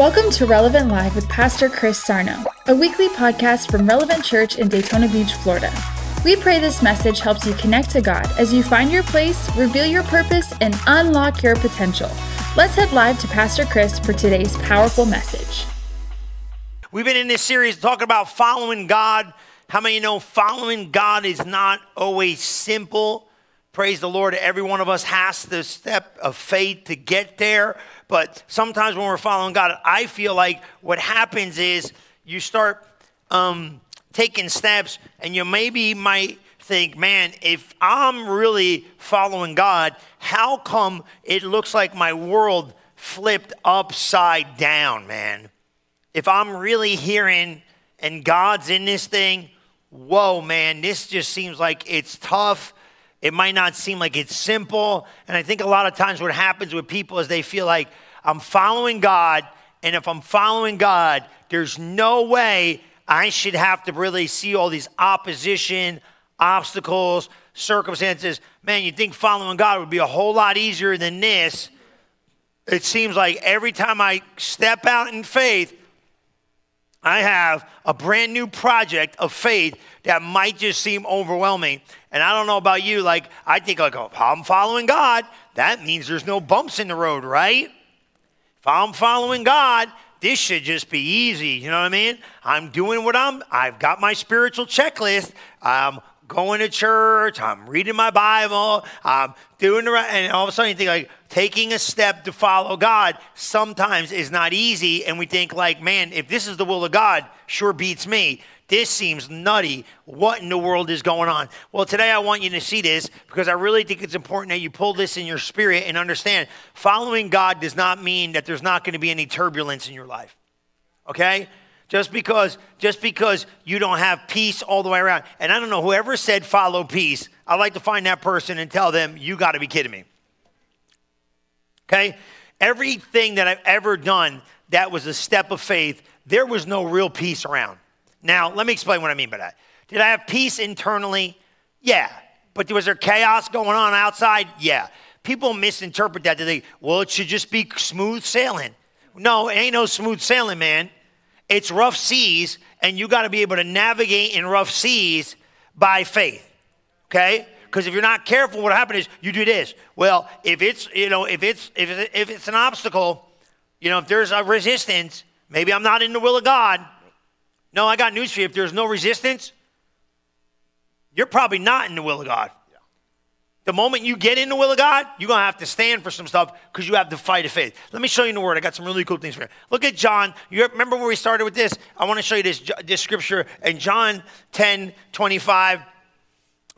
Welcome to Relevant Live with Pastor Chris Sarno, a weekly podcast from Relevant Church in Daytona Beach, Florida. We pray this message helps you connect to God as you find your place, reveal your purpose, and unlock your potential. Let's head live to Pastor Chris for today's powerful message. We've been in this series talking about following God. How many you know following God is not always simple? Praise the Lord. Every one of us has the step of faith to get there. But sometimes when we're following God, I feel like what happens is you start um, taking steps, and you maybe might think, man, if I'm really following God, how come it looks like my world flipped upside down, man? If I'm really hearing and God's in this thing, whoa, man, this just seems like it's tough. It might not seem like it's simple. And I think a lot of times what happens with people is they feel like I'm following God. And if I'm following God, there's no way I should have to really see all these opposition, obstacles, circumstances. Man, you think following God would be a whole lot easier than this. It seems like every time I step out in faith, I have a brand new project of faith that might just seem overwhelming. And I don't know about you, like, I think, like, oh, I'm following God, that means there's no bumps in the road, right? If I'm following God, this should just be easy. You know what I mean? I'm doing what I'm, I've got my spiritual checklist. I'm going to church. I'm reading my Bible. I'm doing the right. And all of a sudden you think like taking a step to follow God sometimes is not easy. And we think like, man, if this is the will of God, sure beats me. This seems nutty. What in the world is going on? Well, today I want you to see this because I really think it's important that you pull this in your spirit and understand following God does not mean that there's not going to be any turbulence in your life. Okay? Just because just because you don't have peace all the way around. And I don't know whoever said follow peace, I'd like to find that person and tell them you got to be kidding me. Okay? Everything that I've ever done that was a step of faith, there was no real peace around. Now, let me explain what I mean by that. Did I have peace internally? Yeah. But was there chaos going on outside? Yeah. People misinterpret that. They think, well, it should just be smooth sailing. No, it ain't no smooth sailing, man. It's rough seas, and you got to be able to navigate in rough seas by faith. Okay? Because if you're not careful, what happens is you do this. Well, if it's you know if it's if it's, if it's an obstacle, you know if there's a resistance, maybe I'm not in the will of God. No, I got news for you. If there's no resistance, you're probably not in the will of God. The moment you get in the will of God, you're going to have to stand for some stuff because you have the fight of faith. Let me show you in the Word. I got some really cool things for you. Look at John. You remember where we started with this? I want to show you this, this scripture in John 10 25.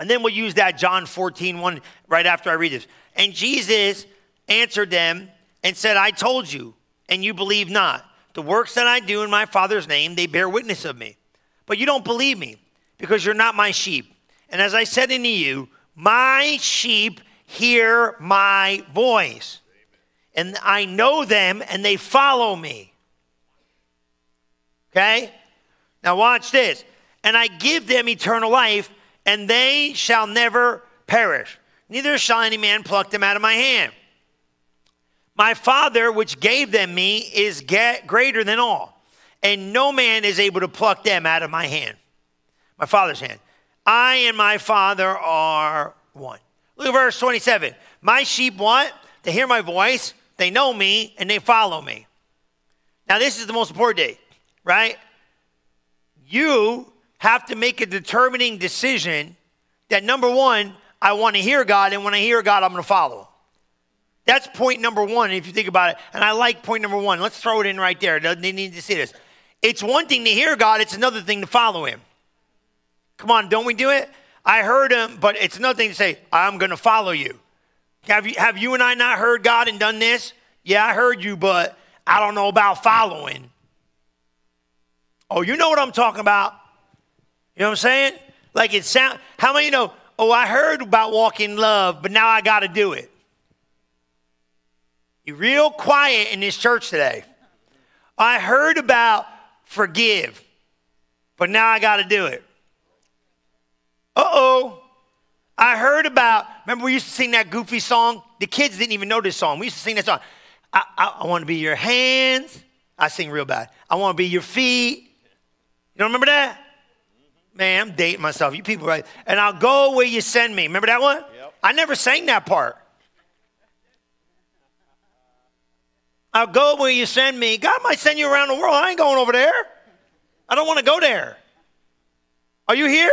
And then we'll use that John 14 1 right after I read this. And Jesus answered them and said, I told you, and you believe not. The works that I do in my Father's name, they bear witness of me. But you don't believe me because you're not my sheep. And as I said unto you, my sheep hear my voice. And I know them and they follow me. Okay? Now watch this. And I give them eternal life, and they shall never perish. Neither shall any man pluck them out of my hand. My Father, which gave them me, is greater than all, and no man is able to pluck them out of my hand, my Father's hand. I and my Father are one. Look at verse 27. My sheep want to hear my voice, they know me, and they follow me. Now, this is the most important day, right? You have to make a determining decision that number one, I want to hear God, and when I hear God, I'm going to follow. That's point number one, if you think about it. And I like point number one. Let's throw it in right there. They need to see this. It's one thing to hear God, it's another thing to follow Him. Come on, don't we do it? I heard Him, but it's another thing to say, I'm going to follow you. Have you, have you and I not heard God and done this? Yeah, I heard you, but I don't know about following. Oh, you know what I'm talking about. You know what I'm saying? Like it sound how many you know, oh, I heard about walking love, but now I gotta do it. You're real quiet in this church today. I heard about forgive, but now I got to do it. Uh oh. I heard about, remember we used to sing that goofy song? The kids didn't even know this song. We used to sing that song. I, I, I want to be your hands. I sing real bad. I want to be your feet. You don't remember that? Man, I'm dating myself. You people, right? And I'll go where you send me. Remember that one? Yep. I never sang that part. I'll go where you send me. God might send you around the world. I ain't going over there. I don't want to go there. Are you here?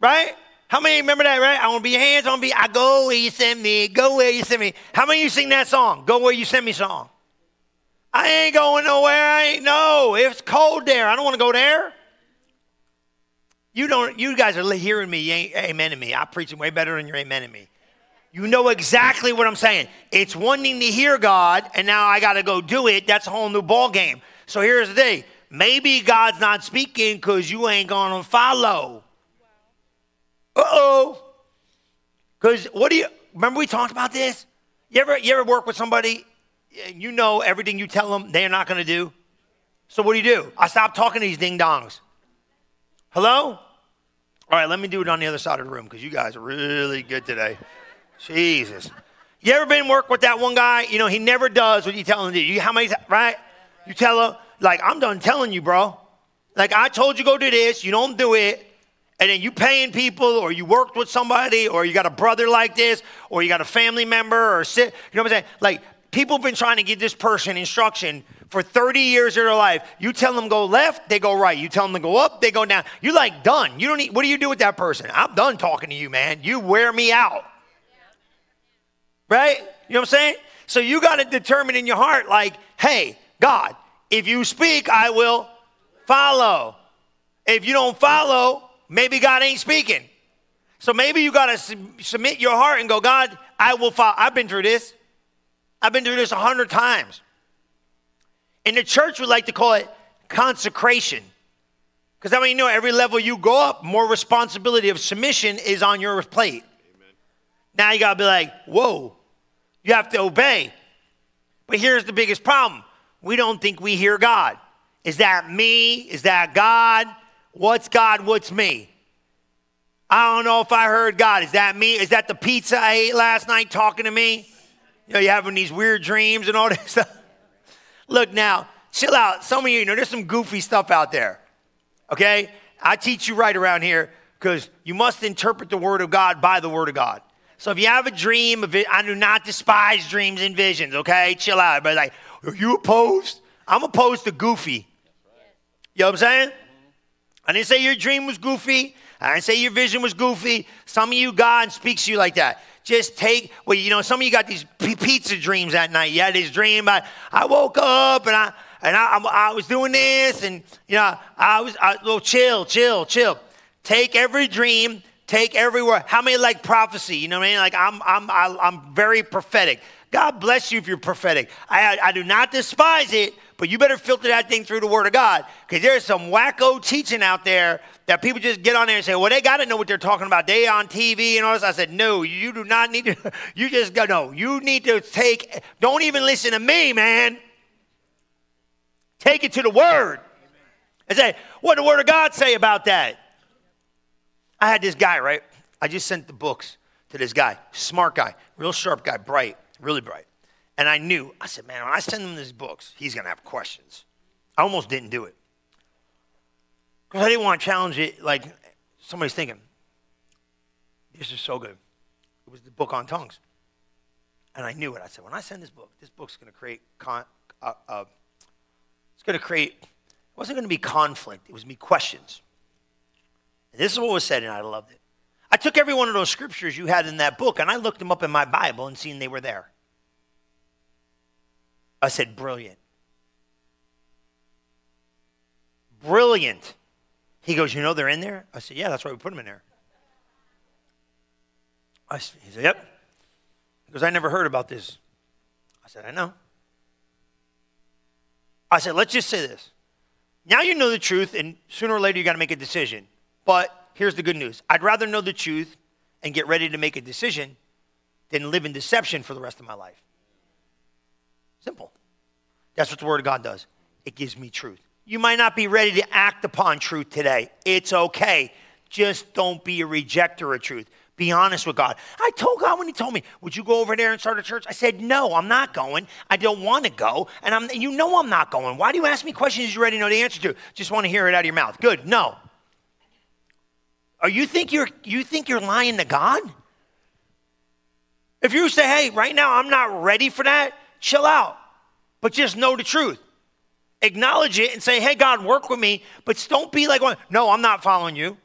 Right? How many remember that, right? I want to be your hands, I want to be, I go where you send me, go where you send me. How many of you sing that song? Go where you send me song. I ain't going nowhere. I ain't, no, it's cold there. I don't want to go there. You don't, you guys are hearing me, you ain't amen to me. I'm preaching way better than you're amen to me. You know exactly what I'm saying. It's one thing to hear God, and now I got to go do it. That's a whole new ball game. So here's the thing. Maybe God's not speaking because you ain't to follow. Uh oh. Because what do you remember? We talked about this. You ever you ever work with somebody? You know everything you tell them they're not to do. So what do you do? I stop talking to these ding dongs. Hello. All right, let me do it on the other side of the room because you guys are really good today. Jesus. You ever been work with that one guy? You know, he never does what you tell him to do. You, how many, right? You tell him, like, I'm done telling you, bro. Like, I told you go do this, you don't do it and then you paying people or you worked with somebody or you got a brother like this or you got a family member or sit, you know what I'm saying? Like people have been trying to give this person instruction for 30 years of their life. You tell them go left, they go right. You tell them to go up, they go down. You're like done. You don't need, what do you do with that person? I'm done talking to you, man. You wear me out. Right? You know what I'm saying? So you got to determine in your heart, like, hey, God, if you speak, I will follow. If you don't follow, maybe God ain't speaking. So maybe you got to sub- submit your heart and go, God, I will follow. I've been through this. I've been through this a hundred times. In the church, we like to call it consecration. Because I mean, you know, every level you go up, more responsibility of submission is on your plate. Amen. Now you got to be like, whoa, you have to obey. But here's the biggest problem we don't think we hear God. Is that me? Is that God? What's God? What's me? I don't know if I heard God. Is that me? Is that the pizza I ate last night talking to me? You know, you're having these weird dreams and all this stuff. Look now, chill out. Some of you, you know, there's some goofy stuff out there. Okay? I teach you right around here because you must interpret the word of God by the word of God. So if you have a dream, I do not despise dreams and visions, okay? Chill out. But like, are you opposed? I'm opposed to goofy. You know what I'm saying? I didn't say your dream was goofy. I didn't say your vision was goofy. Some of you, God speaks to you like that. Just take, well, you know, some of you got these pizza dreams at night. You had this dream, I, I woke up and I, and I, I, was doing this and, you know, I was, I, well, chill, chill, chill. Take every dream, take every word. How many like prophecy? You know what I mean? Like I'm, I'm, I'm very prophetic. God bless you if you're prophetic. I, I do not despise it, but you better filter that thing through the Word of God because there's some wacko teaching out there that people just get on there and say, well, they got to know what they're talking about. They on TV and all this. I said, no, you do not need to. You just go, no, you need to take, don't even listen to me, man. Take it to the Word and say, what the Word of God say about that? I had this guy, right? I just sent the books to this guy, smart guy, real sharp guy, bright, really bright. And I knew, I said, man, when I send him these books, he's going to have questions. I almost didn't do it. Because I didn't want to challenge it like somebody's thinking, this is so good. It was the book on tongues. And I knew it. I said, when I send this book, this book's going to create, con- uh, uh, it's going to create, it wasn't going to be conflict, it was me questions. This is what was said, and I loved it. I took every one of those scriptures you had in that book, and I looked them up in my Bible and seen they were there. I said, brilliant. Brilliant. He goes, You know they're in there? I said, Yeah, that's why we put them in there. I said, he said, Yep. He goes, I never heard about this. I said, I know. I said, Let's just say this. Now you know the truth, and sooner or later you got to make a decision. But here's the good news I'd rather know the truth and get ready to make a decision than live in deception for the rest of my life. Simple. That's what the Word of God does. It gives me truth. You might not be ready to act upon truth today. It's okay. Just don't be a rejecter of truth. Be honest with God. I told God when He told me, Would you go over there and start a church? I said, No, I'm not going. I don't want to go. And I'm, you know I'm not going. Why do you ask me questions you already know the answer to? Just want to hear it out of your mouth. Good. No. Are you think you're you think you're lying to God? If you say, hey, right now I'm not ready for that, chill out. But just know the truth. Acknowledge it and say, hey, God, work with me. But don't be like, no, I'm not following you.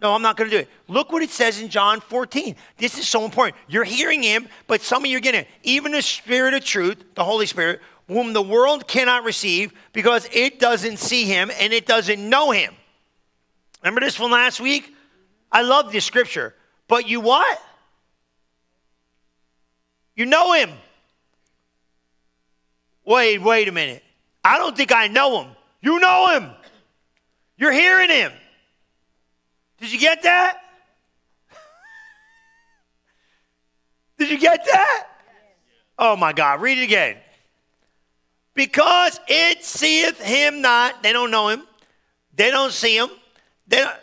No, I'm not going to do it. Look what it says in John 14. This is so important. You're hearing him, but some of you are getting it. Even the Spirit of truth, the Holy Spirit, whom the world cannot receive because it doesn't see him and it doesn't know him. Remember this from last week? I love this scripture. But you what? You know him. Wait, wait a minute. I don't think I know him. You know him. You're hearing him. Did you get that? Did you get that? Oh my God, read it again. Because it seeth him not, they don't know him, they don't see him. They don't,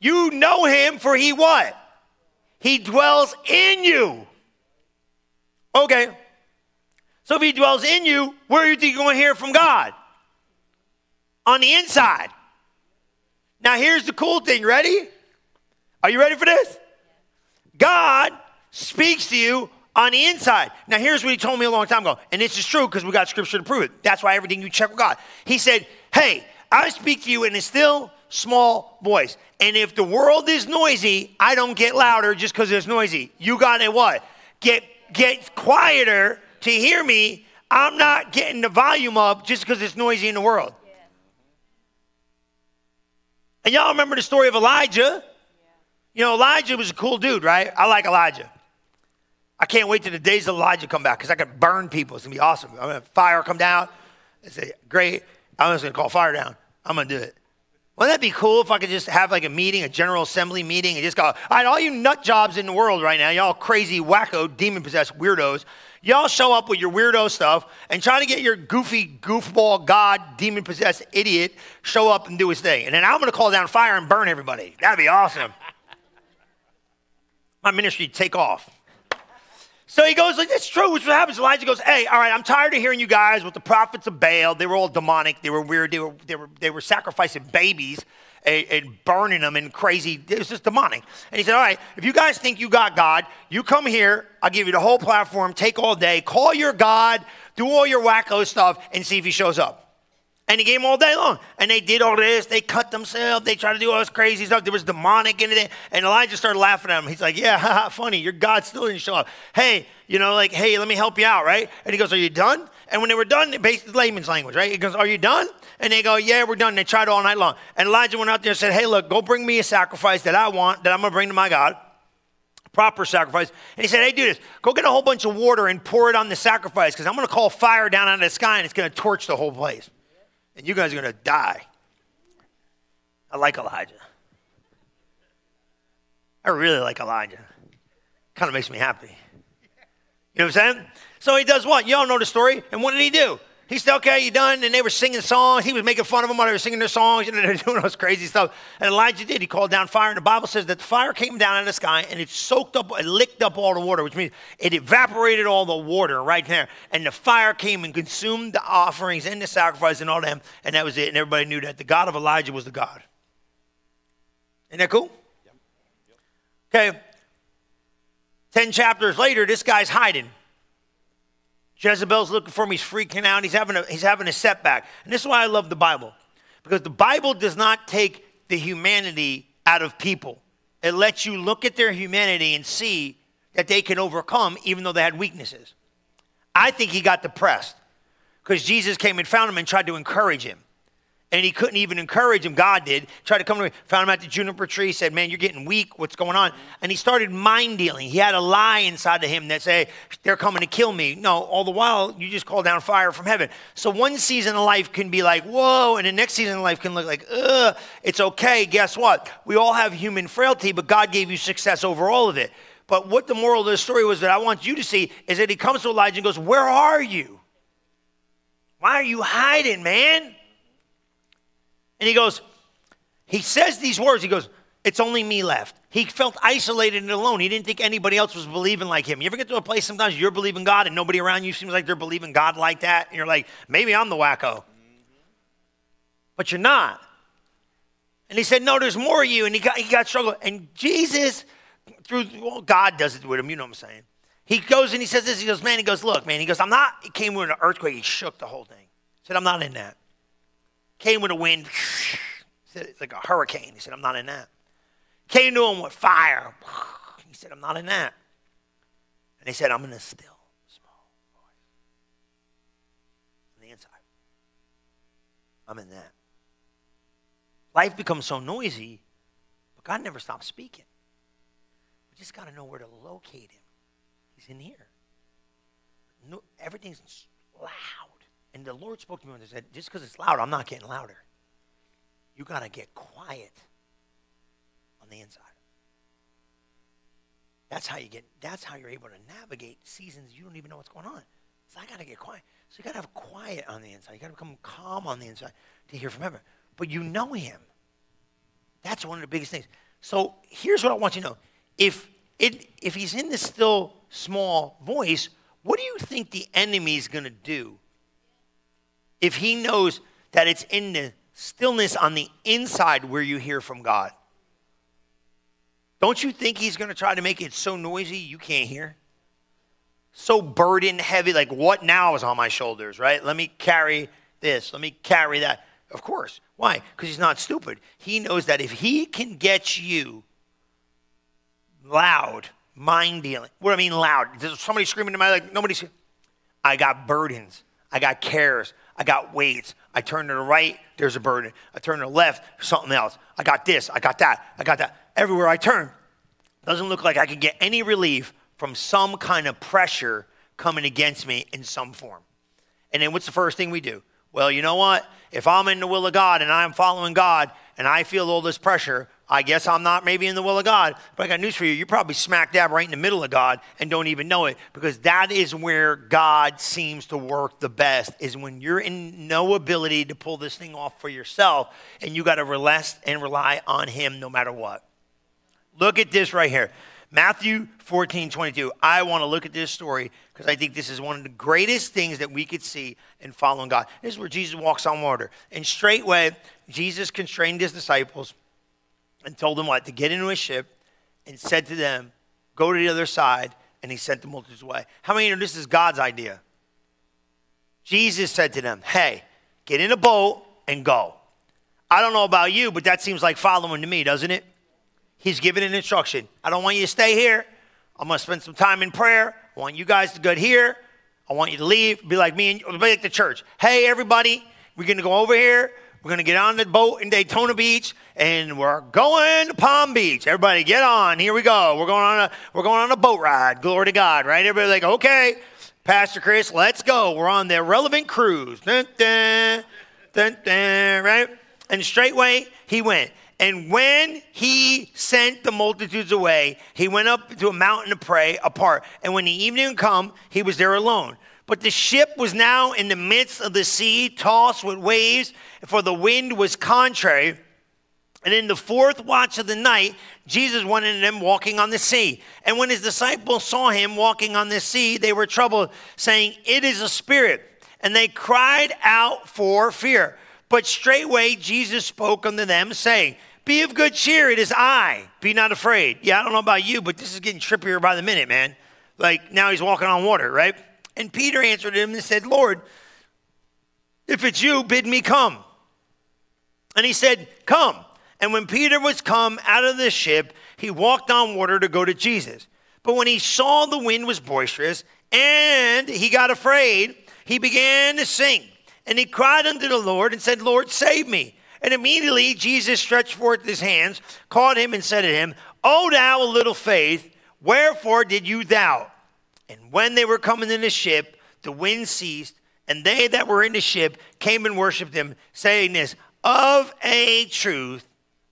you know him for he what? He dwells in you. Okay. So if he dwells in you, where do you think you're going to hear from God? On the inside. Now, here's the cool thing. Ready? Are you ready for this? God speaks to you on the inside. Now, here's what he told me a long time ago, and this is true because we got scripture to prove it. That's why everything you check with God. He said, Hey, I speak to you in a still small voice. And if the world is noisy, I don't get louder just because it's noisy. You got to what? Get get quieter to hear me. I'm not getting the volume up just because it's noisy in the world. And y'all remember the story of Elijah? You know, Elijah was a cool dude, right? I like Elijah. I can't wait till the days of Elijah come back because I can burn people. It's gonna be awesome. I'm gonna fire come down. It's a great. I'm just gonna call fire down. I'm gonna do it. Wouldn't that be cool if I could just have like a meeting, a general assembly meeting, and just go, all right, all you nut jobs in the world right now, y'all crazy, wacko, demon possessed weirdos, y'all show up with your weirdo stuff and try to get your goofy, goofball, God, demon possessed idiot show up and do his thing. And then I'm going to call down fire and burn everybody. That'd be awesome. My ministry take off. So he goes, like, it's true. Which what happens. Elijah goes, hey, all right, I'm tired of hearing you guys with the prophets of Baal. They were all demonic. They were weird. They were, they were, they were sacrificing babies and, and burning them and crazy. It was just demonic. And he said, all right, if you guys think you got God, you come here. I'll give you the whole platform. Take all day. Call your God. Do all your wacko stuff and see if he shows up. And he gave them all day long. And they did all this. They cut themselves. They tried to do all this crazy stuff. There was demonic in it. And Elijah started laughing at him. He's like, yeah, haha, funny. Your God still didn't show up. Hey, you know, like, hey, let me help you out, right? And he goes, are you done? And when they were done, basically layman's language, right? He goes, are you done? And they go, yeah, we're done. And They tried all night long. And Elijah went out there and said, hey, look, go bring me a sacrifice that I want, that I'm going to bring to my God proper sacrifice. And he said, Hey, do this. Go get a whole bunch of water and pour it on the sacrifice because I'm going to call fire down out of the sky and it's going to torch the whole place and you guys are going to die. I like Elijah. I really like Elijah. Kind of makes me happy. You know what I'm saying? So he does what? You all know the story. And what did he do? He said, okay, you done? And they were singing songs. He was making fun of them while they were singing their songs. You know, they're doing those crazy stuff. And Elijah did. He called down fire. And the Bible says that the fire came down out of the sky and it soaked up, it licked up all the water, which means it evaporated all the water right there. And the fire came and consumed the offerings and the sacrifice and all them. And that was it. And everybody knew that the God of Elijah was the God. Isn't that cool? Okay. Ten chapters later, this guy's hiding. Jezebel's looking for him. He's freaking out. He's having a, he's having a setback. And this is why I love the Bible. Because the Bible does not take the humanity out of people. It lets you look at their humanity and see that they can overcome even though they had weaknesses. I think he got depressed because Jesus came and found him and tried to encourage him and he couldn't even encourage him. God did. Tried to come to him, found him at the juniper tree, said, Man, you're getting weak. What's going on? And he started mind dealing. He had a lie inside of him that said, They're coming to kill me. No, all the while, you just call down fire from heaven. So one season of life can be like, Whoa, and the next season of life can look like, Ugh, it's okay. Guess what? We all have human frailty, but God gave you success over all of it. But what the moral of the story was that I want you to see is that he comes to Elijah and goes, Where are you? Why are you hiding, man? And he goes, he says these words. He goes, It's only me left. He felt isolated and alone. He didn't think anybody else was believing like him. You ever get to a place sometimes you're believing God and nobody around you seems like they're believing God like that? And you're like, maybe I'm the wacko. But you're not. And he said, No, there's more of you. And he got, he got struggled. And Jesus, through, well, God does it with him. You know what I'm saying? He goes and he says this. He goes, Man, he goes, Look, man. He goes, I'm not. He came with an earthquake. He shook the whole thing. He said, I'm not in that. Came with a wind. It's like a hurricane. He said, I'm not in that. Came to him with fire. He said, I'm not in that. And he said, I'm in a still small voice. On the inside. I'm in that. Life becomes so noisy, but God never stops speaking. We just got to know where to locate him. He's in here. No, everything's loud. And the Lord spoke to me and said, just because it's loud, I'm not getting louder. You got to get quiet on the inside. That's how you get, that's how you're able to navigate seasons you don't even know what's going on. So I got to get quiet. So you got to have quiet on the inside. You got to become calm on the inside to hear from heaven. But you know him. That's one of the biggest things. So here's what I want you to know. If it, if he's in this still small voice, what do you think the enemy is going to do if he knows that it's in the stillness on the inside where you hear from God? Don't you think he's going to try to make it so noisy you can't hear? So burden heavy, like what now is on my shoulders, right? Let me carry this, let me carry that. Of course. Why? Because he's not stupid. He knows that if he can get you loud, mind dealing, what do I mean loud? There's somebody screaming to my like nobody's. I got burdens. I got cares. I got weights. I turn to the right, there's a burden. I turn to the left, something else. I got this. I got that. I got that. Everywhere I turn, doesn't look like I can get any relief from some kind of pressure coming against me in some form. And then what's the first thing we do? Well, you know what? If I'm in the will of God and I'm following God and I feel all this pressure, I guess I'm not maybe in the will of God. But I got news for you. You're probably smack dab right in the middle of God and don't even know it because that is where God seems to work the best is when you're in no ability to pull this thing off for yourself and you got to rest and rely on Him no matter what. Look at this right here. Matthew 14, 22. I want to look at this story because I think this is one of the greatest things that we could see in following God. This is where Jesus walks on water. And straightway, Jesus constrained his disciples and told them what? To get into a ship and said to them, Go to the other side. And he sent the multitudes away. How many know this is God's idea? Jesus said to them, Hey, get in a boat and go. I don't know about you, but that seems like following to me, doesn't it? He's giving an instruction. I don't want you to stay here. I'm going to spend some time in prayer. I want you guys to go here. I want you to leave. Be like me and be like the church. Hey, everybody, we're going to go over here. We're going to get on the boat in Daytona Beach and we're going to Palm Beach. Everybody get on. Here we go. We're going on a we're going on a boat ride. Glory to God, right? Everybody like, "Okay, Pastor Chris, let's go. We're on the relevant cruise." Dun, dun, dun, dun, right? And straightway he went. And when he sent the multitudes away, he went up to a mountain to pray apart. And when the evening come, he was there alone. But the ship was now in the midst of the sea, tossed with waves, for the wind was contrary. And in the fourth watch of the night, Jesus went in them walking on the sea. And when his disciples saw him walking on the sea, they were troubled, saying, It is a spirit. And they cried out for fear. But straightway Jesus spoke unto them, saying, be of good cheer. It is I. Be not afraid. Yeah, I don't know about you, but this is getting trippier by the minute, man. Like now he's walking on water, right? And Peter answered him and said, Lord, if it's you, bid me come. And he said, Come. And when Peter was come out of the ship, he walked on water to go to Jesus. But when he saw the wind was boisterous and he got afraid, he began to sink. And he cried unto the Lord and said, Lord, save me. And immediately Jesus stretched forth his hands, caught him, and said to him, O thou a little faith, wherefore did you doubt? And when they were coming in the ship, the wind ceased, and they that were in the ship came and worshipped him, saying this, Of a truth,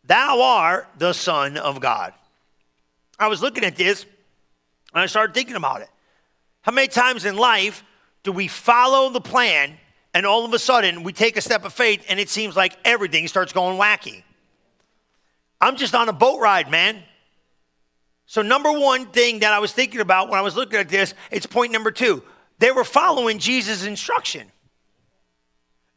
thou art the Son of God. I was looking at this, and I started thinking about it. How many times in life do we follow the plan and all of a sudden we take a step of faith and it seems like everything starts going wacky. I'm just on a boat ride, man. So, number one thing that I was thinking about when I was looking at this, it's point number two. They were following Jesus' instruction.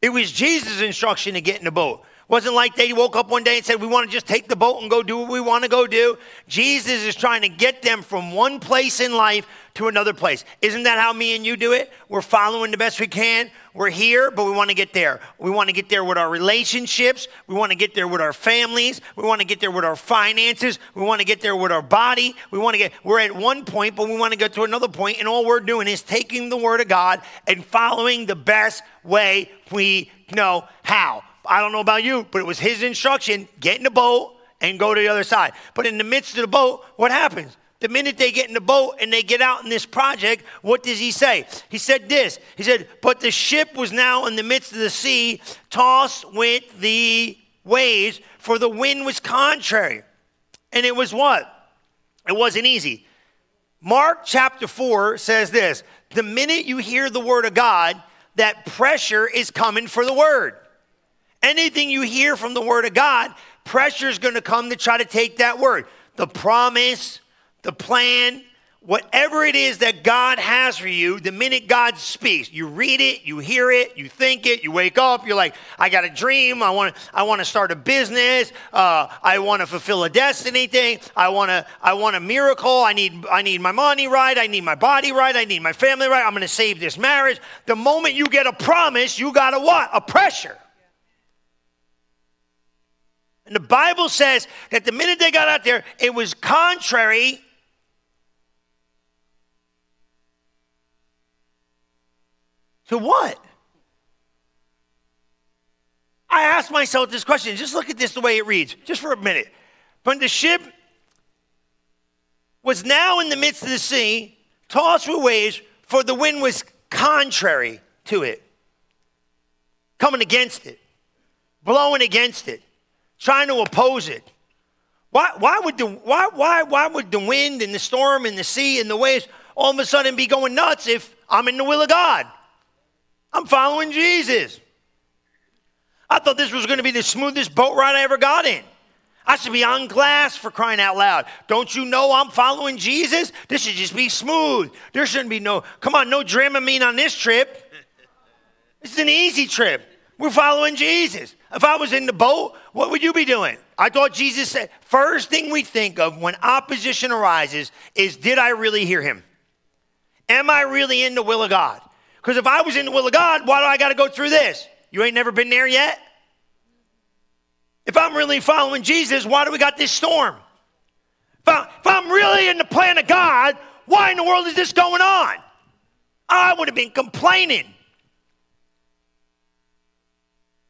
It was Jesus' instruction to get in the boat. Wasn't like they woke up one day and said, We want to just take the boat and go do what we want to go do. Jesus is trying to get them from one place in life to another place. Isn't that how me and you do it? We're following the best we can. We're here, but we want to get there. We want to get there with our relationships. We want to get there with our families. We want to get there with our finances. We want to get there with our body. We want to get, we're at one point, but we want to get to another point, and all we're doing is taking the Word of God and following the best way we know how. I don't know about you, but it was his instruction get in the boat and go to the other side. But in the midst of the boat, what happens? The minute they get in the boat and they get out in this project, what does he say? He said this. He said, But the ship was now in the midst of the sea, tossed with the waves, for the wind was contrary. And it was what? It wasn't easy. Mark chapter 4 says this The minute you hear the word of God, that pressure is coming for the word. Anything you hear from the word of God, pressure is going to come to try to take that word. The promise, the plan, whatever it is that God has for you, the minute God speaks, you read it, you hear it, you think it, you wake up, you're like, I got a dream, I want to, I want to start a business, uh, I want to fulfill a destiny thing, I want to, I want a miracle, I need, I need my money right, I need my body right, I need my family right, I'm going to save this marriage. The moment you get a promise, you got a what? A pressure. And the Bible says that the minute they got out there, it was contrary To what? I asked myself this question. Just look at this the way it reads, just for a minute. But the ship was now in the midst of the sea, tossed with waves, for the wind was contrary to it, coming against it, blowing against it, trying to oppose it. Why, why, would the, why, why, why would the wind and the storm and the sea and the waves all of a sudden be going nuts if I'm in the will of God? I'm following Jesus. I thought this was going to be the smoothest boat ride I ever got in. I should be on glass for crying out loud. Don't you know I'm following Jesus? This should just be smooth. There shouldn't be no, come on, no Dramamine on this trip. It's an easy trip. We're following Jesus. If I was in the boat, what would you be doing? I thought Jesus said, first thing we think of when opposition arises is, did I really hear him? Am I really in the will of God? Because if I was in the will of God, why do I got to go through this? You ain't never been there yet? If I'm really following Jesus, why do we got this storm? If, I, am really in the plan of God, why in the world is this going on? I would have been complaining.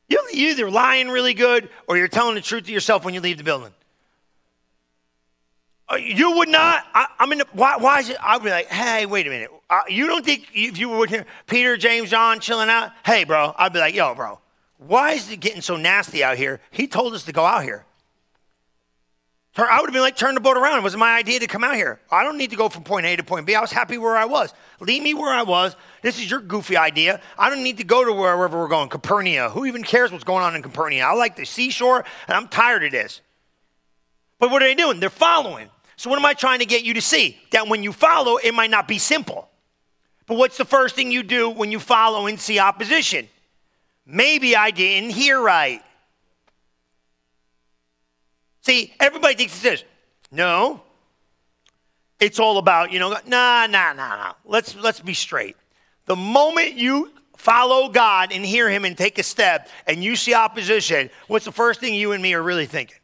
You're either lying really good or you're telling the truth to yourself when you leave the building. Uh, you would not. I, I mean, why, why is it? I'd be like, hey, wait a minute. Uh, you don't think if you were here, Peter, James, John chilling out? Hey, bro. I'd be like, yo, bro, why is it getting so nasty out here? He told us to go out here. I would have been like, turn the boat around. It was my idea to come out here. I don't need to go from point A to point B. I was happy where I was. Leave me where I was. This is your goofy idea. I don't need to go to wherever we're going. Capernaum. Who even cares what's going on in Capernaum? I like the seashore, and I'm tired of this. But what are they doing? They're following. So, what am I trying to get you to see? That when you follow, it might not be simple. But what's the first thing you do when you follow and see opposition? Maybe I didn't hear right. See, everybody thinks it's this. No. It's all about, you know, nah, nah, nah, nah. Let's let's be straight. The moment you follow God and hear him and take a step and you see opposition, what's the first thing you and me are really thinking?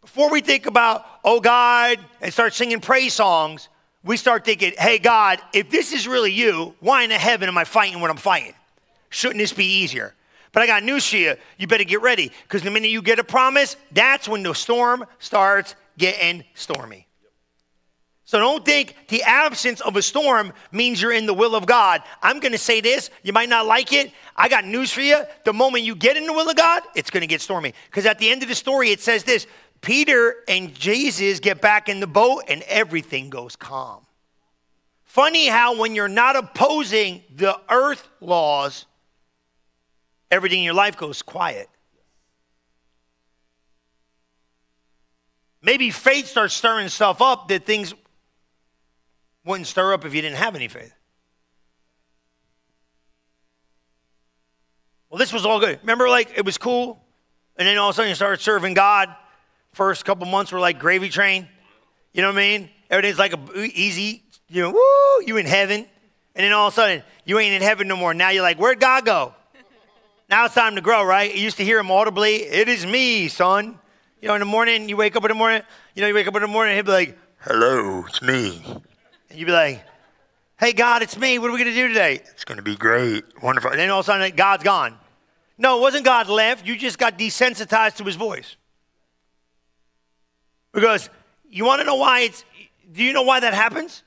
Before we think about, oh God, and start singing praise songs, we start thinking, hey God, if this is really you, why in the heaven am I fighting what I'm fighting? Shouldn't this be easier? But I got news for you. You better get ready because the minute you get a promise, that's when the storm starts getting stormy. So don't think the absence of a storm means you're in the will of God. I'm going to say this. You might not like it. I got news for you. The moment you get in the will of God, it's going to get stormy. Because at the end of the story, it says this Peter and Jesus get back in the boat and everything goes calm. Funny how when you're not opposing the earth laws, everything in your life goes quiet. Maybe faith starts stirring stuff up that things wouldn't stir up if you didn't have any faith. Well, this was all good. Remember, like, it was cool? And then all of a sudden you started serving God. First couple months were like gravy train. You know what I mean? Everything's like a, easy, you know, woo, you in heaven. And then all of a sudden, you ain't in heaven no more. Now you're like, where'd God go? Now it's time to grow, right? You used to hear him audibly, it is me, son. You know, in the morning, you wake up in the morning, you know, you wake up in the morning, he'd be like, hello, it's me. And you'd be like, hey, God, it's me. What are we going to do today? It's going to be great, wonderful. And then all of a sudden, God's gone. No, it wasn't God left. You just got desensitized to his voice. Because you want to know why it's, do you know why that happens?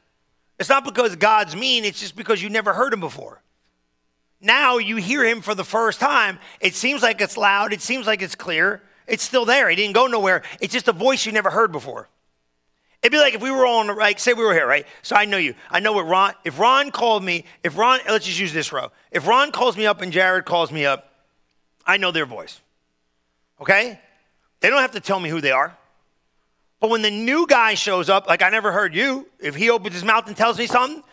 It's not because God's mean, it's just because you never heard him before. Now you hear him for the first time. It seems like it's loud, it seems like it's clear. It's still there. He didn't go nowhere. It's just a voice you never heard before. It'd be like if we were all on, like, say we were here, right? So I know you. I know what Ron, if Ron called me, if Ron, let's just use this row. If Ron calls me up and Jared calls me up, I know their voice. Okay? They don't have to tell me who they are. But when the new guy shows up, like I never heard you, if he opens his mouth and tells me something,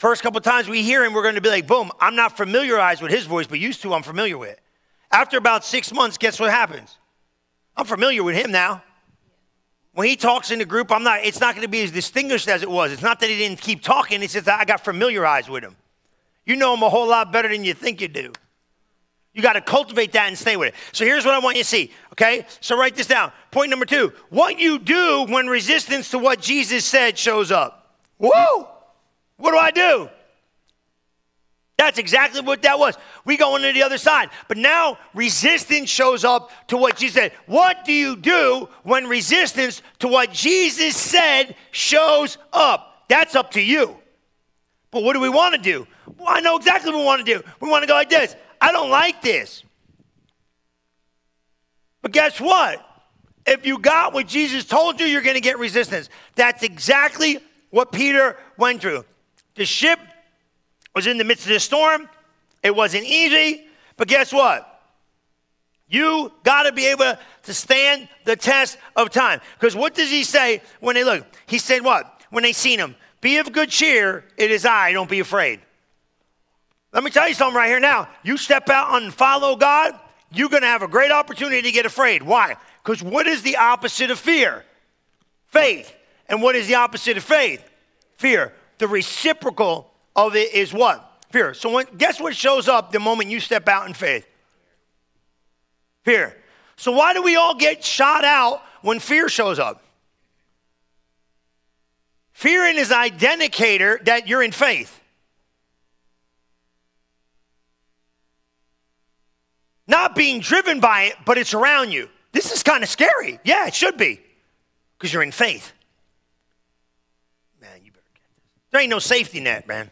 first couple times we hear him, we're going to be like, boom, I'm not familiarized with his voice, but used to, I'm familiar with. After about six months, guess what happens? I'm familiar with him now. When he talks in the group, I'm not, it's not going to be as distinguished as it was. It's not that he didn't keep talking, it's just that I got familiarized with him. You know him a whole lot better than you think you do. You got to cultivate that and stay with it. So here's what I want you to see, okay? So write this down. Point number two what you do when resistance to what Jesus said shows up. Whoa! What do I do? That's exactly what that was. We go into the other side. But now resistance shows up to what Jesus said. What do you do when resistance to what Jesus said shows up? That's up to you. But what do we want to do? Well, I know exactly what we want to do. We want to go like this I don't like this. But guess what? If you got what Jesus told you, you're going to get resistance. That's exactly what Peter went through. The ship was in the midst of the storm. It wasn't easy, but guess what? You got to be able to stand the test of time. Because what does he say when they look? He said what? When they seen him, be of good cheer, it is I, don't be afraid. Let me tell you something right here now. You step out and follow God, you're going to have a great opportunity to get afraid. Why? Because what is the opposite of fear? Faith. And what is the opposite of faith? Fear. The reciprocal of it is what? Fear. So when, guess what shows up the moment you step out in faith? Fear. So why do we all get shot out when fear shows up? Fear is an identicator that you're in faith. not being driven by it, but it's around you. This is kind of scary. Yeah, it should be because you're in faith. Man, you better get this. There ain't no safety net, man.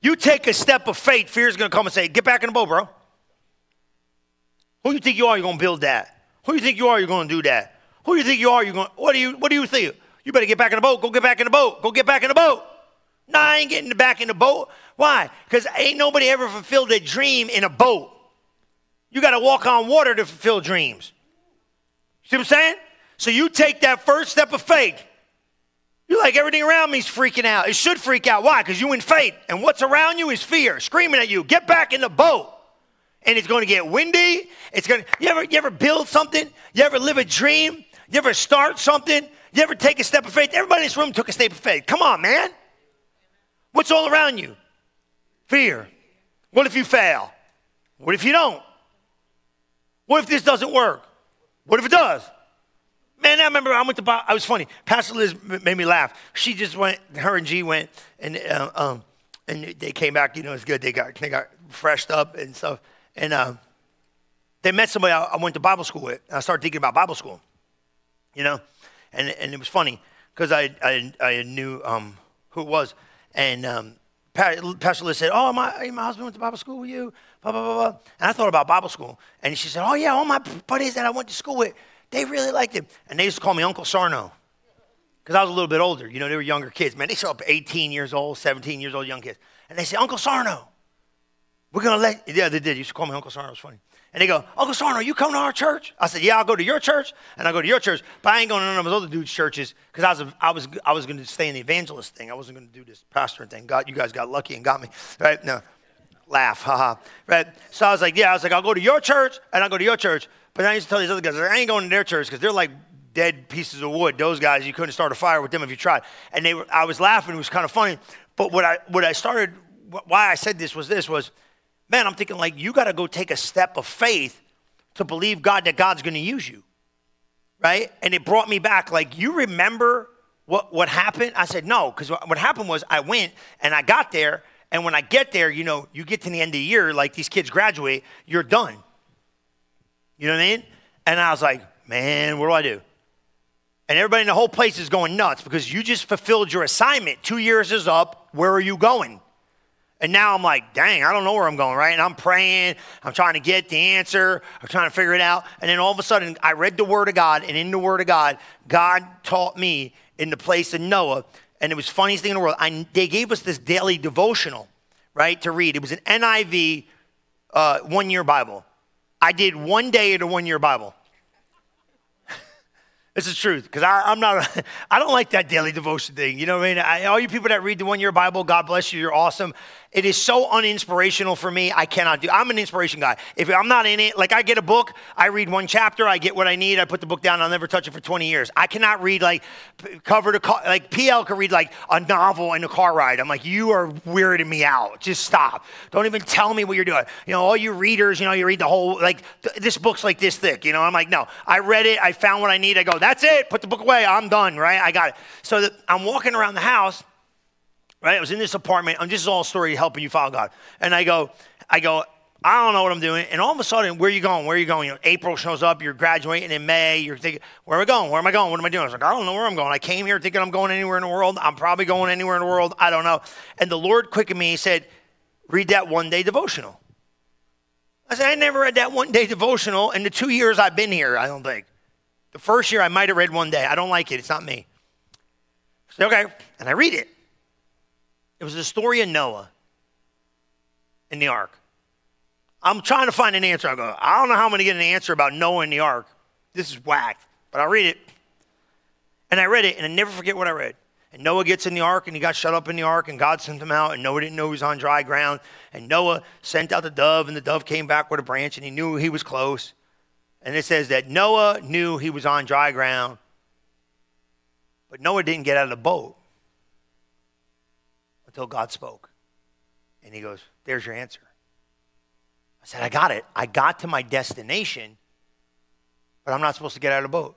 You take a step of faith, fear's going to come and say, Get back in the boat, bro. Who you think you are? You're going to build that. Who you think you are? You're going to do that. Who you think you are? You're going. To, what do you? What do you think? You better get back in the boat. Go get back in the boat. Go get back in the boat. No, I ain't getting back in the boat. Why? Because ain't nobody ever fulfilled a dream in a boat. You got to walk on water to fulfill dreams. See what I'm saying? So you take that first step of faith. You're like, everything around me is freaking out. It should freak out. Why? Because you in faith. And what's around you is fear, screaming at you, get back in the boat. And it's going to get windy. It's going to, you ever, you ever build something? You ever live a dream? You ever start something? You ever take a step of faith? Everybody in this room took a step of faith. Come on, man. What's all around you? Fear. What if you fail? What if you don't? What if this doesn't work? What if it does? Man, I remember I went to, I was funny. Pastor Liz made me laugh. She just went, her and G went, and uh, um, and they came back. You know, it's good. They got they got freshed up and stuff. And uh, they met somebody I, I, went to Bible school with. I started thinking about Bible school. You know, and and it was funny because I, I I knew um, who it was, and um, Pastor Liz said, "Oh, my my husband went to Bible school with you." blah, blah, blah, blah. And I thought about Bible school. And she said, Oh, yeah, all my buddies that I went to school with, they really liked it. And they used to call me Uncle Sarno because I was a little bit older. You know, they were younger kids. Man, they show up 18 years old, 17 years old, young kids. And they say, Uncle Sarno. We're going to let, yeah, they did. You used to call me Uncle Sarno. It was funny. And they go, Uncle Sarno, you come to our church? I said, Yeah, I'll go to your church and I'll go to your church. But I ain't going to none of those other dudes' churches because I was, I was, I was going to stay in the evangelist thing. I wasn't going to do this pastor thing. God, you guys got lucky and got me. Right? No. Laugh, haha. Right? So I was like, Yeah, I was like, I'll go to your church and I'll go to your church. But I used to tell these other guys, I ain't going to their church because they're like dead pieces of wood. Those guys, you couldn't start a fire with them if you tried. And they were, I was laughing. It was kind of funny. But what I, what I started, why I said this was this was, man, I'm thinking like, you got to go take a step of faith to believe God that God's going to use you. Right? And it brought me back like, you remember what, what happened? I said, no, because what happened was I went and I got there. And when I get there, you know, you get to the end of the year, like these kids graduate, you're done. You know what I mean? And I was like, man, what do I do? And everybody in the whole place is going nuts because you just fulfilled your assignment. Two years is up. Where are you going? And now I'm like, dang, I don't know where I'm going, right? And I'm praying, I'm trying to get the answer, I'm trying to figure it out. And then all of a sudden, I read the Word of God, and in the Word of God, God taught me in the place of Noah. And it was funniest thing in the world. I, they gave us this daily devotional, right, to read. It was an NIV uh, one year Bible. I did one day of the one year Bible. This is truth because I'm not, I don't like that daily devotion thing. You know what I mean? I, all you people that read the one year Bible, God bless you, you're awesome. It is so uninspirational for me. I cannot do. I'm an inspiration guy. If I'm not in it, like I get a book, I read one chapter, I get what I need, I put the book down, I'll never touch it for 20 years. I cannot read like cover to car, like PL could read like a novel in a car ride. I'm like, you are weirding me out. Just stop. Don't even tell me what you're doing. You know, all you readers, you know, you read the whole like th- this book's like this thick. You know, I'm like, no. I read it. I found what I need. I go, that's it. Put the book away. I'm done. Right? I got it. So that I'm walking around the house right? I was in this apartment. I'm just all story helping you follow God. And I go, I go, I don't know what I'm doing. And all of a sudden, where are you going? Where are you going? You know, April shows up, you're graduating in May, you're thinking, where am I going? Where am I going? What am I doing? I was like, I don't know where I'm going. I came here thinking I'm going anywhere in the world. I'm probably going anywhere in the world. I don't know. And the Lord quickened me. He said, read that one day devotional. I said, I never read that one day devotional in the two years I've been here, I don't think. The first year I might have read one day. I don't like it. It's not me. I said, okay. And I read it. It was the story of Noah in the ark. I'm trying to find an answer. I go, I don't know how I'm going to get an answer about Noah in the ark. This is whacked, but I'll read it. And I read it, and I never forget what I read. And Noah gets in the ark, and he got shut up in the ark, and God sent him out, and Noah didn't know he was on dry ground. And Noah sent out the dove, and the dove came back with a branch, and he knew he was close. And it says that Noah knew he was on dry ground, but Noah didn't get out of the boat until God spoke. And he goes, There's your answer. I said, I got it. I got to my destination, but I'm not supposed to get out of the boat.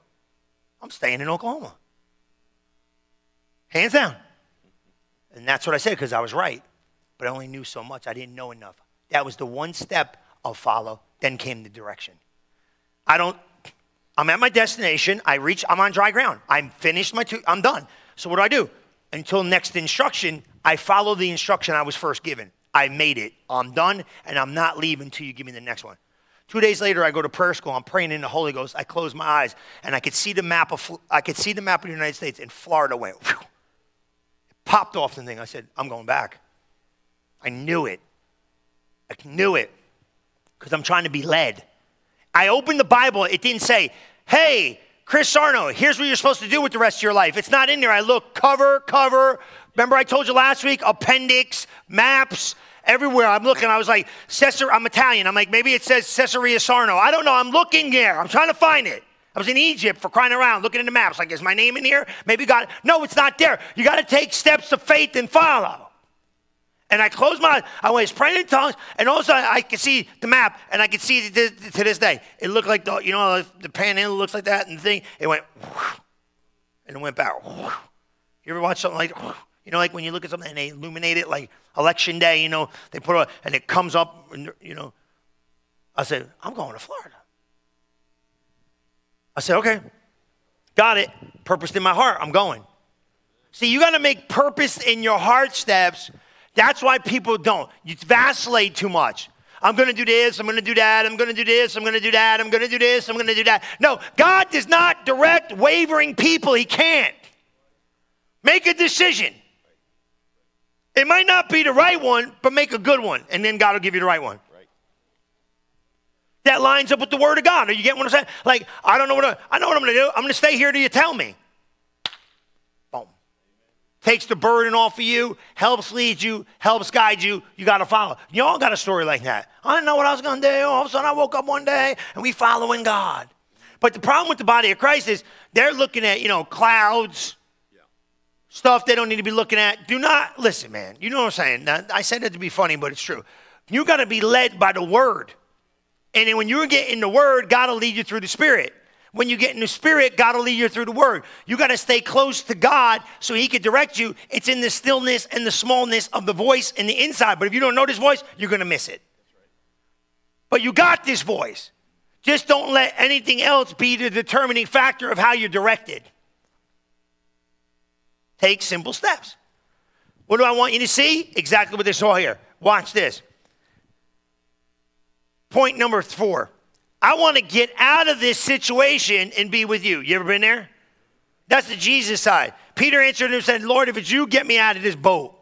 I'm staying in Oklahoma. Hands down. And that's what I said because I was right. But I only knew so much. I didn't know enough. That was the one step I'll follow. Then came the direction. I don't, I'm at my destination. I reach, I'm on dry ground. I'm finished my two, I'm done. So what do I do? Until next instruction, I follow the instruction I was first given. I made it. I'm done, and I'm not leaving until you give me the next one. Two days later, I go to prayer school. I'm praying in the Holy Ghost. I close my eyes, and I could see the map of I could see the map of the United States, and Florida went. Whew, popped off the thing. I said, "I'm going back." I knew it. I knew it because I'm trying to be led. I opened the Bible. It didn't say, "Hey, Chris Sarno, here's what you're supposed to do with the rest of your life." It's not in there. I look cover, cover, Remember, I told you last week appendix, maps, everywhere. I'm looking. I was like, Cesar, I'm Italian. I'm like, maybe it says Caesarea Sarno. I don't know. I'm looking there. I'm trying to find it. I was in Egypt for crying around, looking in the maps. Like, is my name in here? Maybe God. No, it's not there. You got to take steps of faith and follow. And I closed my eyes. I was praying in tongues, and all of a sudden I could see the map, and I could see it to this day. It looked like the, you know, the panhandle looks like that, and the thing, it went, and it went back. You ever watch something like? You know, like when you look at something and they illuminate it, like election day, you know, they put a, and it comes up, and, you know. I said, I'm going to Florida. I said, okay, got it. Purpose in my heart, I'm going. See, you got to make purpose in your heart steps. That's why people don't. You vacillate too much. I'm going to do this, I'm going to do that, I'm going to do this, I'm going to do that, I'm going to do this, I'm going to do that. No, God does not direct wavering people. He can't. Make a decision. It might not be the right one, but make a good one, and then God will give you the right one. That lines up with the Word of God. Are you getting what I'm saying? Like, I don't know what I, I know what I'm going to do. I'm going to stay here till you tell me. Takes the burden off of you, helps lead you, helps guide you. You got to follow. You all got a story like that. I didn't know what I was going to do. All of a sudden, I woke up one day and we following God. But the problem with the body of Christ is they're looking at, you know, clouds, stuff they don't need to be looking at. Do not listen, man. You know what I'm saying? Now, I said it to be funny, but it's true. You got to be led by the word. And then when you get in the word, God will lead you through the spirit. When you get in the spirit, God will lead you through the word. You got to stay close to God so he can direct you. It's in the stillness and the smallness of the voice in the inside. But if you don't know this voice, you're going to miss it. But you got this voice. Just don't let anything else be the determining factor of how you're directed. Take simple steps. What do I want you to see? Exactly what they saw here. Watch this. Point number four. I want to get out of this situation and be with you. You ever been there? That's the Jesus side. Peter answered him and said, Lord, if it's you, get me out of this boat.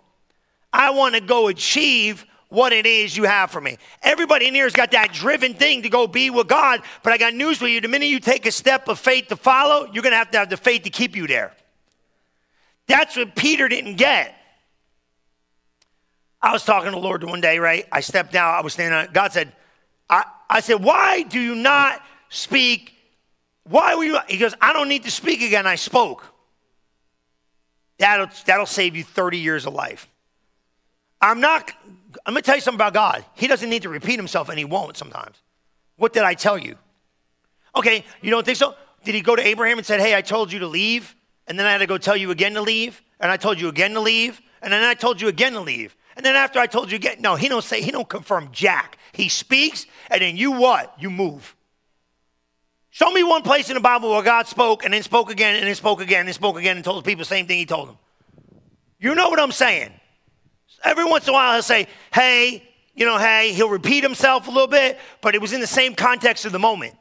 I want to go achieve what it is you have for me. Everybody in here has got that driven thing to go be with God, but I got news for you. The minute you take a step of faith to follow, you're going to have to have the faith to keep you there. That's what Peter didn't get. I was talking to the Lord one day, right? I stepped out, I was standing on God said, I, I said, Why do you not speak? Why were you? He goes, I don't need to speak again. I spoke. That'll, that'll save you 30 years of life. I'm not, I'm gonna tell you something about God. He doesn't need to repeat himself, and he won't sometimes. What did I tell you? Okay, you don't think so? Did he go to Abraham and said, Hey, I told you to leave? and then I had to go tell you again to leave, and I told you again to leave, and then I told you again to leave. And then after I told you get no, he don't say, he don't confirm jack. He speaks, and then you what? You move. Show me one place in the Bible where God spoke and then spoke again and then spoke again and spoke again and told the people the same thing he told them. You know what I'm saying? Every once in a while he'll say, hey, you know, hey, he'll repeat himself a little bit, but it was in the same context of the moment.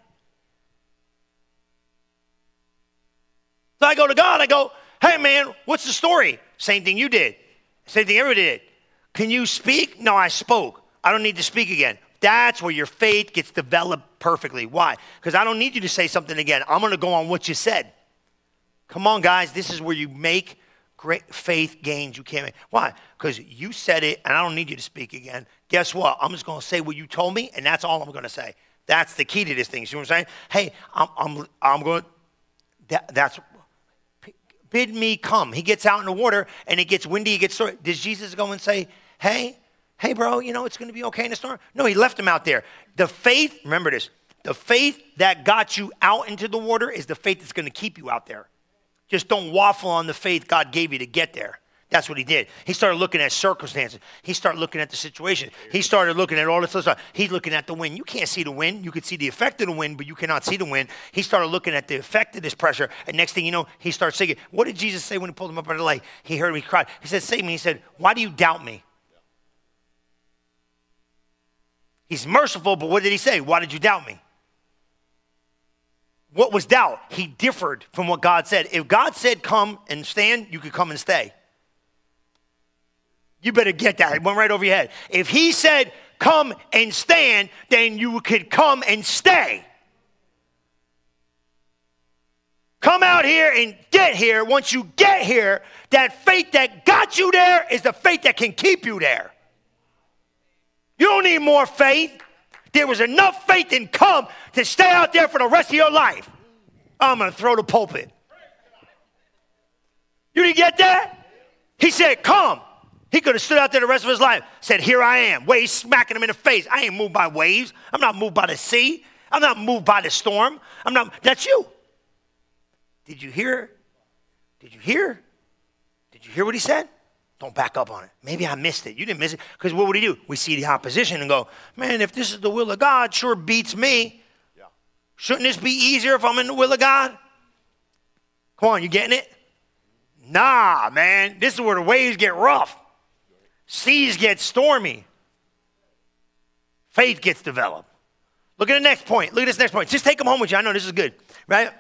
So I go to God, I go, hey man, what's the story? Same thing you did. Same thing everybody did. Can you speak? No, I spoke. I don't need to speak again. That's where your faith gets developed perfectly. Why? Because I don't need you to say something again. I'm going to go on what you said. Come on, guys. This is where you make great faith gains you can't make. Why? Because you said it, and I don't need you to speak again. Guess what? I'm just going to say what you told me, and that's all I'm going to say. That's the key to this thing. You know what I'm saying? Hey, I'm, I'm, I'm going. That, that's bid me come. He gets out in the water and it gets windy, He gets. Does Jesus go and say, hey, hey, bro, you know, it's going to be okay in the storm? No, he left him out there. The faith, remember this, the faith that got you out into the water is the faith that's going to keep you out there. Just don't waffle on the faith God gave you to get there. That's what he did. He started looking at circumstances. He started looking at the situation. He started looking at all this stuff. He's looking at the wind. You can't see the wind. You can see the effect of the wind, but you cannot see the wind. He started looking at the effect of this pressure. And next thing you know, he starts singing. What did Jesus say when he pulled him up out of the lake? He heard me cried. He said, Save me. He said, Why do you doubt me? He's merciful, but what did he say? Why did you doubt me? What was doubt? He differed from what God said. If God said, Come and stand, you could come and stay. You better get that. It went right over your head. If he said, come and stand, then you could come and stay. Come out here and get here. Once you get here, that faith that got you there is the faith that can keep you there. You don't need more faith. There was enough faith in come to stay out there for the rest of your life. I'm going to throw the pulpit. You didn't get that? He said, Come. He could have stood out there the rest of his life, said, Here I am. Waves smacking him in the face. I ain't moved by waves. I'm not moved by the sea. I'm not moved by the storm. I'm not, that's you. Did you hear? Did you hear? Did you hear what he said? Don't back up on it. Maybe I missed it. You didn't miss it. Because what would he do? We see the opposition and go, man, if this is the will of God, sure beats me. Yeah. Shouldn't this be easier if I'm in the will of God? Come on, you getting it? Nah, man. This is where the waves get rough. Seas get stormy. Faith gets developed. Look at the next point. Look at this next point. Just take them home with you. I know this is good, right?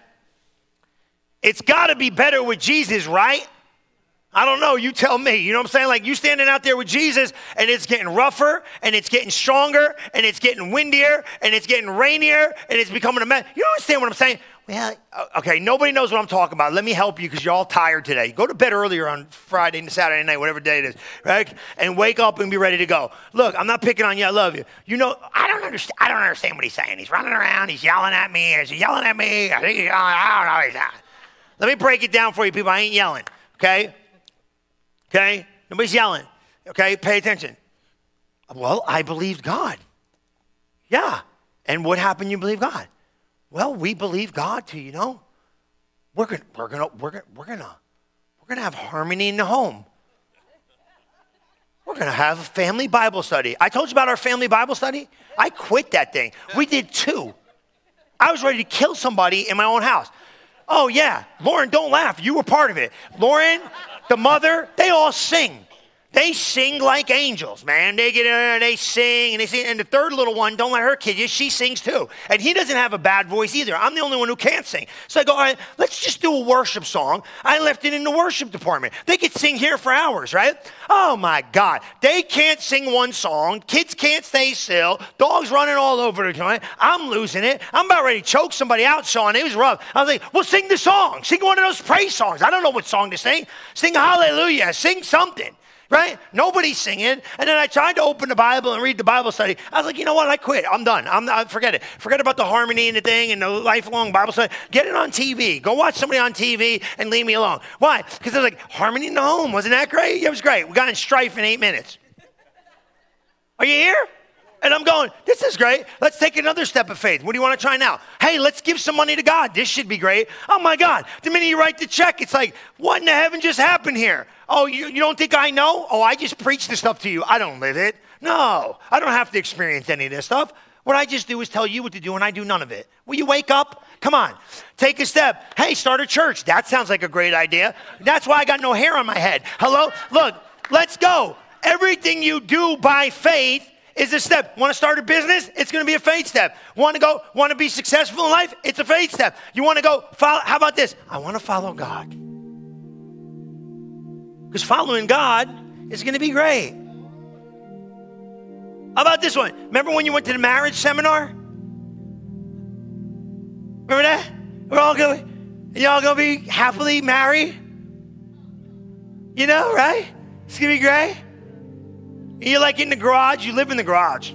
It's got to be better with Jesus, right? I don't know. You tell me. You know what I'm saying? Like you standing out there with Jesus and it's getting rougher and it's getting stronger and it's getting windier and it's getting rainier and it's becoming a mess. You understand what I'm saying? Well, uh, okay, nobody knows what I'm talking about. Let me help you because you're all tired today. Go to bed earlier on Friday and Saturday night, whatever day it is, right? And wake up and be ready to go. Look, I'm not picking on you. I love you. You know, I don't understand. I don't understand what he's saying. He's running around. He's yelling at me. Is he yelling at me? I he's don't know. He's. Let me break it down for you, people. I ain't yelling. Okay. Okay. Nobody's yelling. Okay. Pay attention. Well, I believed God. Yeah. And what happened? You believe God. Well, we believe God to, you know, we're gonna, we're gonna, we're gonna, we're gonna, we're gonna have harmony in the home. We're gonna have a family Bible study. I told you about our family Bible study. I quit that thing. We did two. I was ready to kill somebody in my own house. Oh yeah, Lauren, don't laugh. You were part of it. Lauren, the mother, they all sing. They sing like angels, man. They get in there and they sing and they sing. And the third little one, don't let her kid you, she sings too. And he doesn't have a bad voice either. I'm the only one who can't sing. So I go, all right, let's just do a worship song. I left it in the worship department. They could sing here for hours, right? Oh my God. They can't sing one song. Kids can't stay still. Dogs running all over the joint. I'm losing it. I'm about ready to choke somebody out, Sean. It was rough. I was like, well, sing the song. Sing one of those praise songs. I don't know what song to sing. Sing hallelujah. Sing something right? Nobody's singing. And then I tried to open the Bible and read the Bible study. I was like, you know what? I quit. I'm done. I'm not, forget it. Forget about the harmony and the thing and the lifelong Bible study. Get it on TV. Go watch somebody on TV and leave me alone. Why? Because they're like, harmony in the home. Wasn't that great? Yeah, it was great. We got in strife in eight minutes. Are you here? And I'm going, this is great. Let's take another step of faith. What do you want to try now? Hey, let's give some money to God. This should be great. Oh my God. The minute you write the check, it's like, what in the heaven just happened here? Oh, you, you don't think I know? Oh, I just preach this stuff to you. I don't live it. No, I don't have to experience any of this stuff. What I just do is tell you what to do, and I do none of it. Will you wake up? Come on, take a step. Hey, start a church. That sounds like a great idea. That's why I got no hair on my head. Hello? Look, let's go. Everything you do by faith is a step. Want to start a business? It's going to be a faith step. Want to go, want to be successful in life? It's a faith step. You want to go, follow, how about this? I want to follow God. Because following God is going to be great. How about this one? Remember when you went to the marriage seminar? Remember that? We're all going, y'all going to be happily married? You know, right? It's going to be great. You're like in the garage, you live in the garage.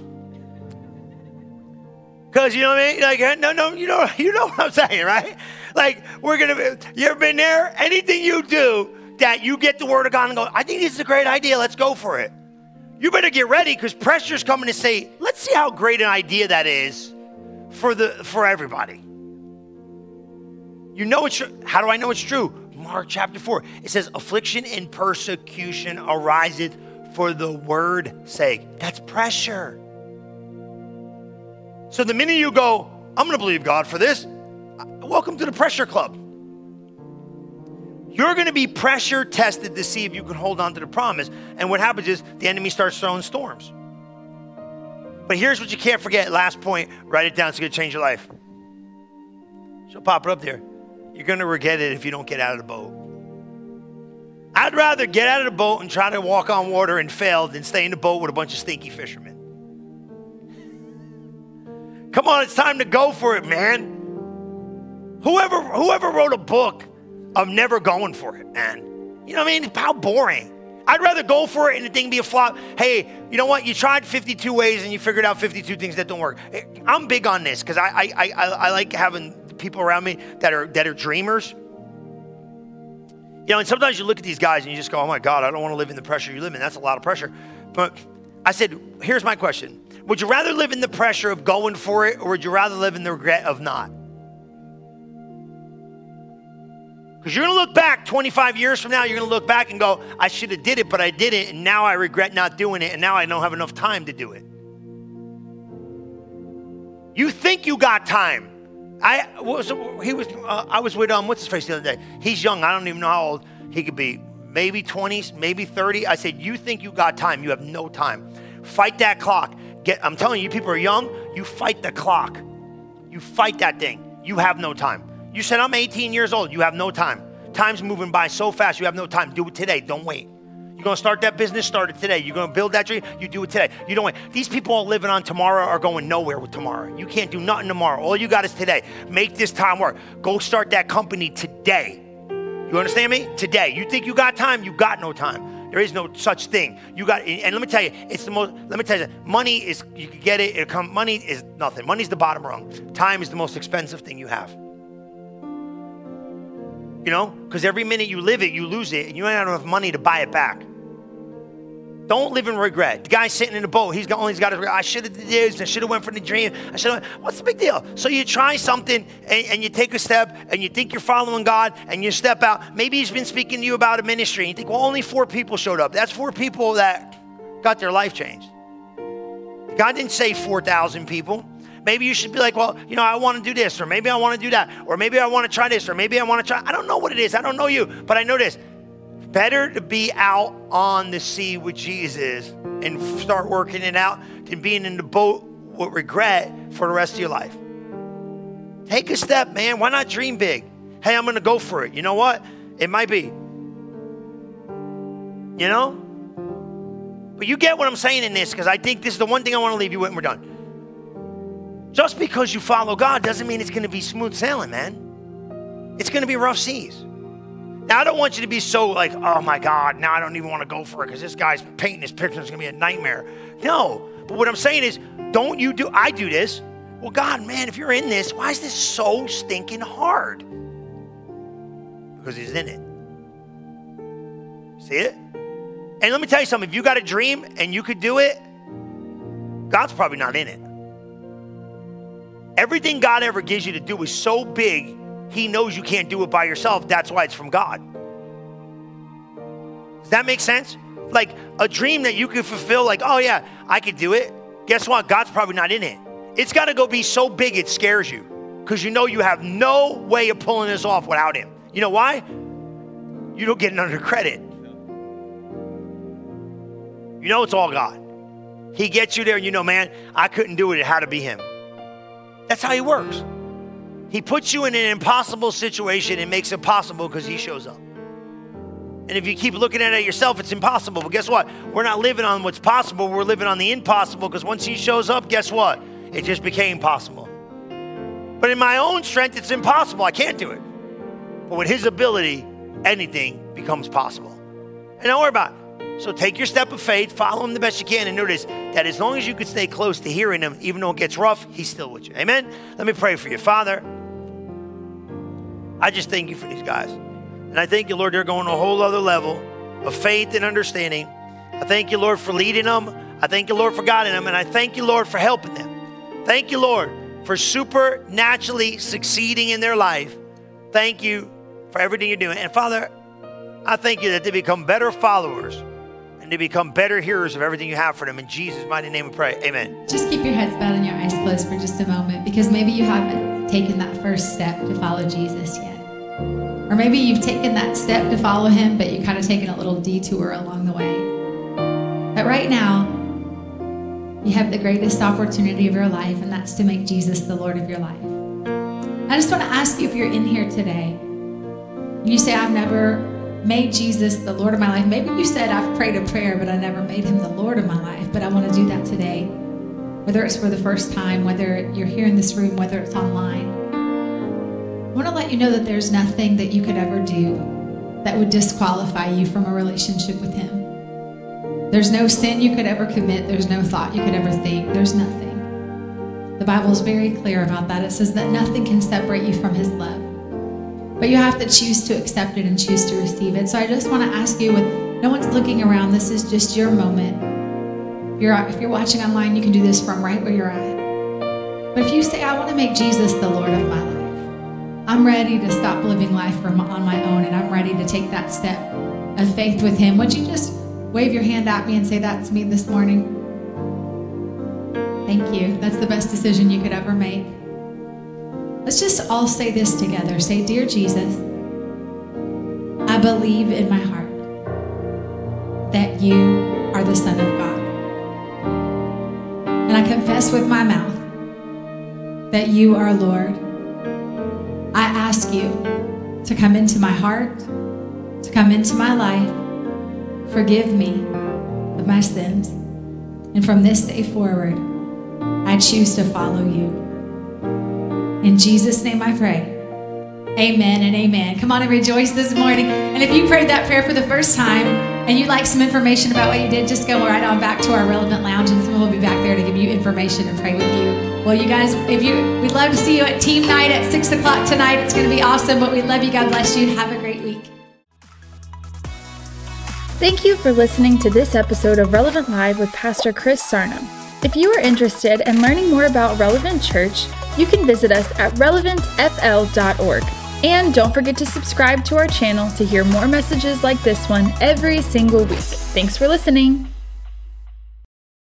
Because you know what I mean? Like, no, no, you know, you know what I'm saying, right? Like, we're gonna Be, you ever been there? Anything you do that you get the word of God and go, I think this is a great idea, let's go for it. You better get ready because pressure's coming to say, let's see how great an idea that is for the for everybody. You know it's. How do I know it's true? Mark chapter 4. It says, affliction and persecution ariseth for the word sake. That's pressure. So the minute you go, I'm going to believe God for this, uh, welcome to the pressure club. You're going to be pressure tested to see if you can hold on to the promise. And what happens is the enemy starts throwing storms. But here's what you can't forget. Last point, write it down. It's going to change your life. She'll pop it up there. You're going to regret it if you don't get out of the boat. I'd rather get out of the boat and try to walk on water and fail than stay in the boat with a bunch of stinky fishermen. Come on, it's time to go for it, man. Whoever whoever wrote a book of never going for it, man. You know what I mean? How boring. I'd rather go for it and the thing be a flop. Hey, you know what? You tried 52 ways and you figured out 52 things that don't work. I'm big on this because I, I, I, I like having people around me that are that are dreamers you know, and sometimes you look at these guys and you just go, oh my God, I don't want to live in the pressure you live in. That's a lot of pressure. But I said, here's my question Would you rather live in the pressure of going for it, or would you rather live in the regret of not? Because you're going to look back 25 years from now, you're going to look back and go, I should have did it, but I didn't, and now I regret not doing it, and now I don't have enough time to do it. You think you got time. I was he was uh, I was with um what's his face the other day. He's young. I don't even know how old he could be. Maybe 20s, maybe 30. I said, "You think you got time? You have no time. Fight that clock. Get I'm telling you, people are young. You fight the clock. You fight that thing. You have no time. You said I'm 18 years old. You have no time. time's moving by so fast, you have no time. Do it today. Don't wait. You're going to start that business, start it today. You're going to build that dream, you do it today. You don't wait. These people all living on tomorrow are going nowhere with tomorrow. You can't do nothing tomorrow. All you got is today. Make this time work. Go start that company today. You understand me? Today. You think you got time? You got no time. There is no such thing. You got, and let me tell you, it's the most. Let me tell you, money is you can get it. It come. Money is nothing. Money's the bottom rung. Time is the most expensive thing you have. You know, because every minute you live it, you lose it, and you don't have enough money to buy it back. Don't live in regret. The guy sitting in the boat, he's got only got his, I should have did this, I should have went for the dream. I should have what's the big deal? So you try something and, and, you take a step and you think you're following God and you step out. Maybe he's been speaking to you about a ministry and you think, well, only four people showed up. That's four people that got their life changed. God didn't say 4,000 people. Maybe you should be like, well, you know, I want to do this, or maybe I want to do that, or maybe I want to try this, or maybe I want to try. I don't know what it is. I don't know you, but I know this. Better to be out on the sea with Jesus and start working it out than being in the boat with regret for the rest of your life. Take a step, man. Why not dream big? Hey, I'm going to go for it. You know what? It might be. You know? But you get what I'm saying in this because I think this is the one thing I want to leave you with and we're done. Just because you follow God doesn't mean it's going to be smooth sailing, man. It's going to be rough seas. Now, I don't want you to be so like, oh my God, now I don't even want to go for it because this guy's painting his picture. It's going to be a nightmare. No. But what I'm saying is, don't you do, I do this. Well, God, man, if you're in this, why is this so stinking hard? Because he's in it. See it? And let me tell you something if you got a dream and you could do it, God's probably not in it. Everything God ever gives you to do is so big he knows you can't do it by yourself. That's why it's from God. Does that make sense? Like a dream that you could fulfill, like, oh yeah, I could do it. Guess what? God's probably not in it. It's got to go be so big it scares you because you know you have no way of pulling this off without Him. You know why? You don't get under credit. You know it's all God. He gets you there, and you know, man, I couldn't do it. It had to be Him. That's how He works. He puts you in an impossible situation and makes it possible because He shows up. And if you keep looking at it yourself, it's impossible. But guess what? We're not living on what's possible. We're living on the impossible because once He shows up, guess what? It just became possible. But in my own strength, it's impossible. I can't do it. But with His ability, anything becomes possible. And don't worry about it. So take your step of faith, follow him the best you can, and notice that as long as you can stay close to hearing him, even though it gets rough, he's still with you. Amen? Let me pray for you. Father, I just thank you for these guys. And I thank you, Lord, they're going to a whole other level of faith and understanding. I thank you, Lord, for leading them. I thank you, Lord, for guiding them. And I thank you, Lord, for helping them. Thank you, Lord, for supernaturally succeeding in their life. Thank you for everything you're doing. And Father, I thank you that they become better followers and to become better hearers of everything you have for them. In Jesus' mighty name we pray. Amen. Just keep your heads bowed and your eyes closed for just a moment because maybe you haven't taken that first step to follow Jesus yet. Or maybe you've taken that step to follow him, but you're kind of taken a little detour along the way. But right now, you have the greatest opportunity of your life, and that's to make Jesus the Lord of your life. I just want to ask you if you're in here today you say, I've never made Jesus the Lord of my life. Maybe you said, I've prayed a prayer, but I never made him the Lord of my life. But I want to do that today. Whether it's for the first time, whether you're here in this room, whether it's online. I want to let you know that there's nothing that you could ever do that would disqualify you from a relationship with him. There's no sin you could ever commit, there's no thought you could ever think, there's nothing. The Bible is very clear about that. It says that nothing can separate you from his love. But you have to choose to accept it and choose to receive it. So I just want to ask you, with no one's looking around, this is just your moment. You're, if you're watching online, you can do this from right where you're at. But if you say, I want to make Jesus the Lord of my life, I'm ready to stop living life from, on my own and I'm ready to take that step of faith with Him, would you just wave your hand at me and say, That's me this morning? Thank you. That's the best decision you could ever make. Let's just all say this together. Say, Dear Jesus, I believe in my heart that you are the Son of God. And I confess with my mouth that you are Lord. I ask you to come into my heart, to come into my life. Forgive me of my sins. And from this day forward, I choose to follow you. In Jesus' name I pray. Amen and amen. Come on and rejoice this morning. And if you prayed that prayer for the first time and you'd like some information about what you did, just go right on back to our relevant lounge and someone will be back there to give you information and pray with you. Well, you guys, if you we'd love to see you at team night at six o'clock tonight. It's gonna be awesome, but we love you. God bless you. Have a great week. Thank you for listening to this episode of Relevant Live with Pastor Chris Sarno. If you are interested in learning more about Relevant Church, you can visit us at relevantfl.org. And don't forget to subscribe to our channel to hear more messages like this one every single week. Thanks for listening.